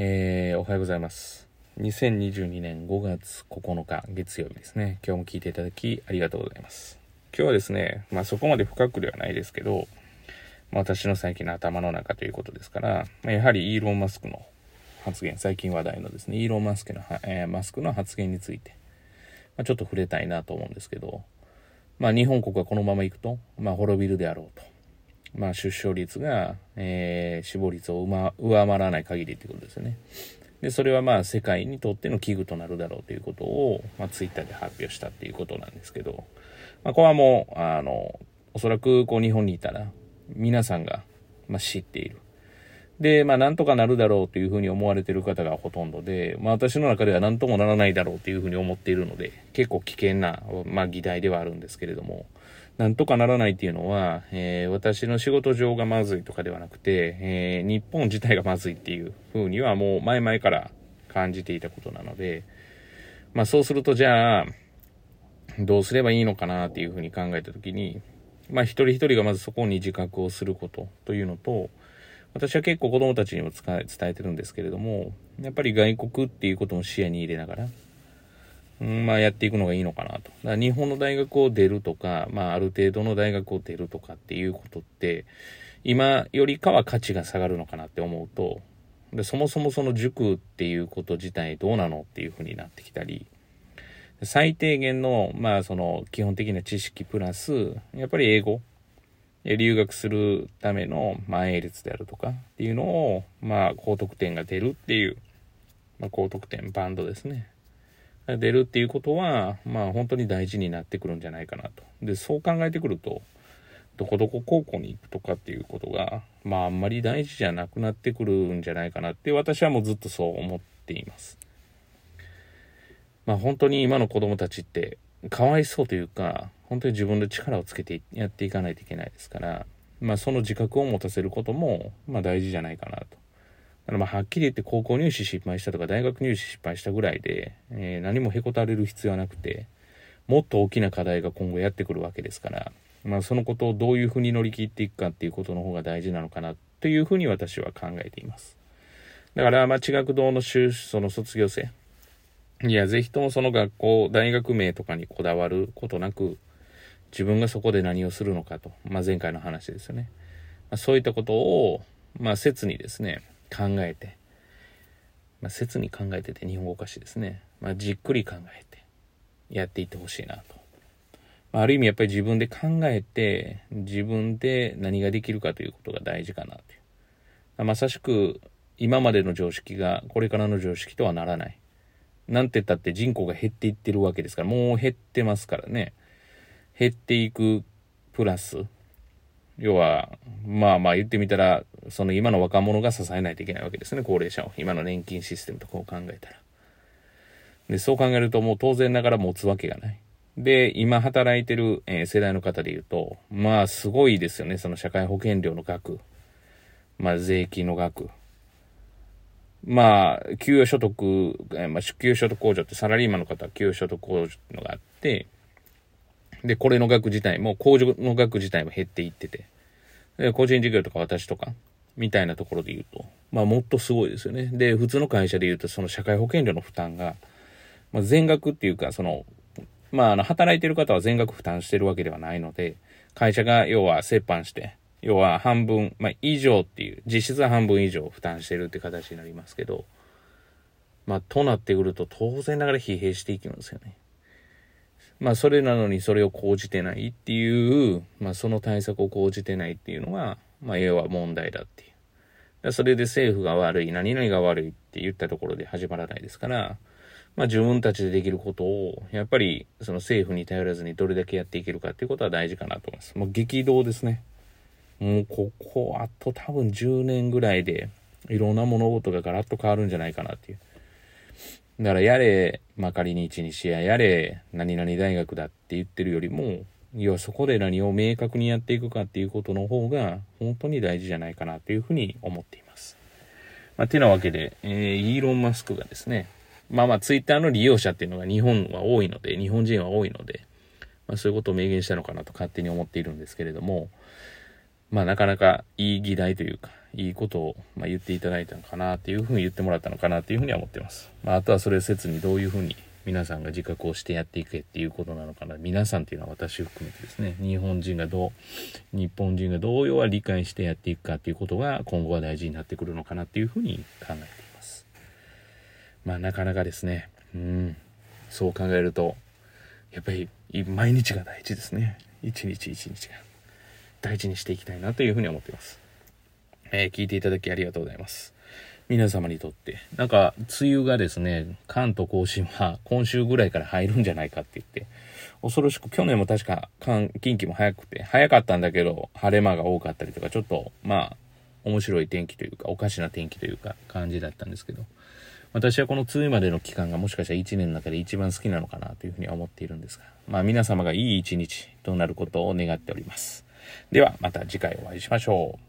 えー、おはようございます。2022年5月9日月曜日ですね。今日も聞いていただきありがとうございます。今日はですね、まあそこまで深くではないですけど、まあ、私の最近の頭の中ということですから、まあ、やはりイーロン・マスクの発言、最近話題のですね、イーロン・マスクの、えー、マスクの発言について、まあ、ちょっと触れたいなと思うんですけど、まあ日本国はこのまま行くと、まあ滅びるであろうと。まあ、出生率が、えー、死亡率を上回らない限りということですよね。で、それはまあ世界にとっての危惧となるだろうということを、まあ、ツイッターで発表したっていうことなんですけど、まあ、これはもう、あの、おそらくこう日本にいたら、皆さんが、まあ、知っている。で、まあ、なんとかなるだろうというふうに思われている方がほとんどで、まあ、私の中ではなんともならないだろうというふうに思っているので、結構危険な、まあ、議題ではあるんですけれども、なんとかならないっていうのは、えー、私の仕事上がまずいとかではなくて、えー、日本自体がまずいっていうふうにはもう前々から感じていたことなので、まあそうするとじゃあ、どうすればいいのかなっていうふうに考えたときに、まあ一人一人がまずそこに自覚をすることというのと、私は結構子供たちにも伝えてるんですけれども、やっぱり外国っていうことも視野に入れながら、うん、まあやっていくのがいいのかなと。だ日本の大学を出るとか、まあある程度の大学を出るとかっていうことって、今よりかは価値が下がるのかなって思うと、でそもそもその塾っていうこと自体どうなのっていうふうになってきたり、最低限の、まあその基本的な知識プラス、やっぱり英語、留学するための、まあ、A 列であるとかっていうのを、まあ高得点が出るっていう、まあ高得点バンドですね。出るっていうことは、まあ本当に大事になってくるんじゃないかなと。で、そう考えてくると、どこどこ高校に行くとかっていうことが、まああんまり大事じゃなくなってくるんじゃないかなって私はもうずっとそう思っています。まあ本当に今の子供たちってかわいそうというか、本当に自分で力をつけてやっていかないといけないですから、まあその自覚を持たせることも、まあ大事じゃないかなと。だからまあはっきり言って高校入試失敗したとか大学入試失敗したぐらいで、えー、何もへこたれる必要はなくて、もっと大きな課題が今後やってくるわけですから、まあそのことをどういうふうに乗り切っていくかっていうことの方が大事なのかなというふうに私は考えています。だからまあ地学堂の修その卒業生、いや、ぜひともその学校、大学名とかにこだわることなく、自分がそこで何をするのかと、まあ前回の話ですよね。まあ、そういったことを、まあ切にですね、考えて、まあ、切に考えてて日本語おかしいですね。まあ、じっくり考えてやっていってほしいなと。まあ、ある意味やっぱり自分で考えて自分で何ができるかということが大事かなという。まさしく今までの常識がこれからの常識とはならない。なんて言ったって人口が減っていってるわけですから、もう減ってますからね。減っていくプラス、要は、まあまあ言ってみたら、その今の若者が支えないといけないわけですね、高齢者を。今の年金システムとこう考えたら。で、そう考えるともう当然ながら持つわけがない。で、今働いてる、えー、世代の方で言うと、まあすごいですよね、その社会保険料の額。まあ税金の額。まあ、給与所得、えー、まあ、給与所得控除ってサラリーマンの方は給与所得控除のがあって、で、これの額自体も、控除の額自体も減っていってて、で個人事業とか私とか、みたいなところで言うと、まあもっとすごいですよね。で、普通の会社で言うと、その社会保険料の負担が、まあ、全額っていうか、その、まあ、あの、働いてる方は全額負担してるわけではないので、会社が要は折半して、要は半分、まあ、以上っていう、実質は半分以上負担してるって形になりますけど、まあ、となってくると当然ながら疲弊していきますよね。まあ、それなのにそれを講じてないっていう、まあ、その対策を講じてないっていうのが、まあ、要は問題だっていう。それで政府が悪い、何々が悪いって言ったところで始まらないですから、まあ、自分たちでできることを、やっぱり、その政府に頼らずにどれだけやっていけるかっていうことは大事かなと思います。もう激動ですね。もうここ、あと多分10年ぐらいで、いろんな物事がガラッと変わるんじゃないかなっていう。だからやれ、まあ、仮に一日ややれ、何々大学だって言ってるよりも、要はそこで何を明確にやっていくかっていうことの方が、本当に大事じゃないかなというふうに思っています。まあ、てなわけで、えー、イーロン・マスクがですね、まあまあ、ツイッターの利用者っていうのが日本は多いので、日本人は多いので、まあ、そういうことを明言したのかなと勝手に思っているんですけれども、まあ、なかなかいい議題というか、いいことを、まあ、言っていただいたのかなっていうふうに言ってもらったのかなっていうふうには思ってます。まあ、あとはそれ説にどういうふうに皆さんが自覚をしてやっていけっていうことなのかな。皆さんっていうのは私含めてですね、日本人がどう、日本人がどう要は理解してやっていくかっていうことが今後は大事になってくるのかなっていうふうに考えています。まあなかなかですね、うん、そう考えると、やっぱり毎日が大事ですね。一日一日が大事にしていきたいなというふうに思っています。えー、聞いていただきありがとうございます。皆様にとって。なんか、梅雨がですね、関東甲信は今週ぐらいから入るんじゃないかって言って、恐ろしく、去年も確か、近畿も早くて、早かったんだけど、晴れ間が多かったりとか、ちょっと、まあ、面白い天気というか、おかしな天気というか、感じだったんですけど、私はこの梅雨までの期間がもしかしたら1年の中で一番好きなのかなというふうには思っているんですが、まあ皆様がいい一日となることを願っております。ではまた次回お会いしましょう。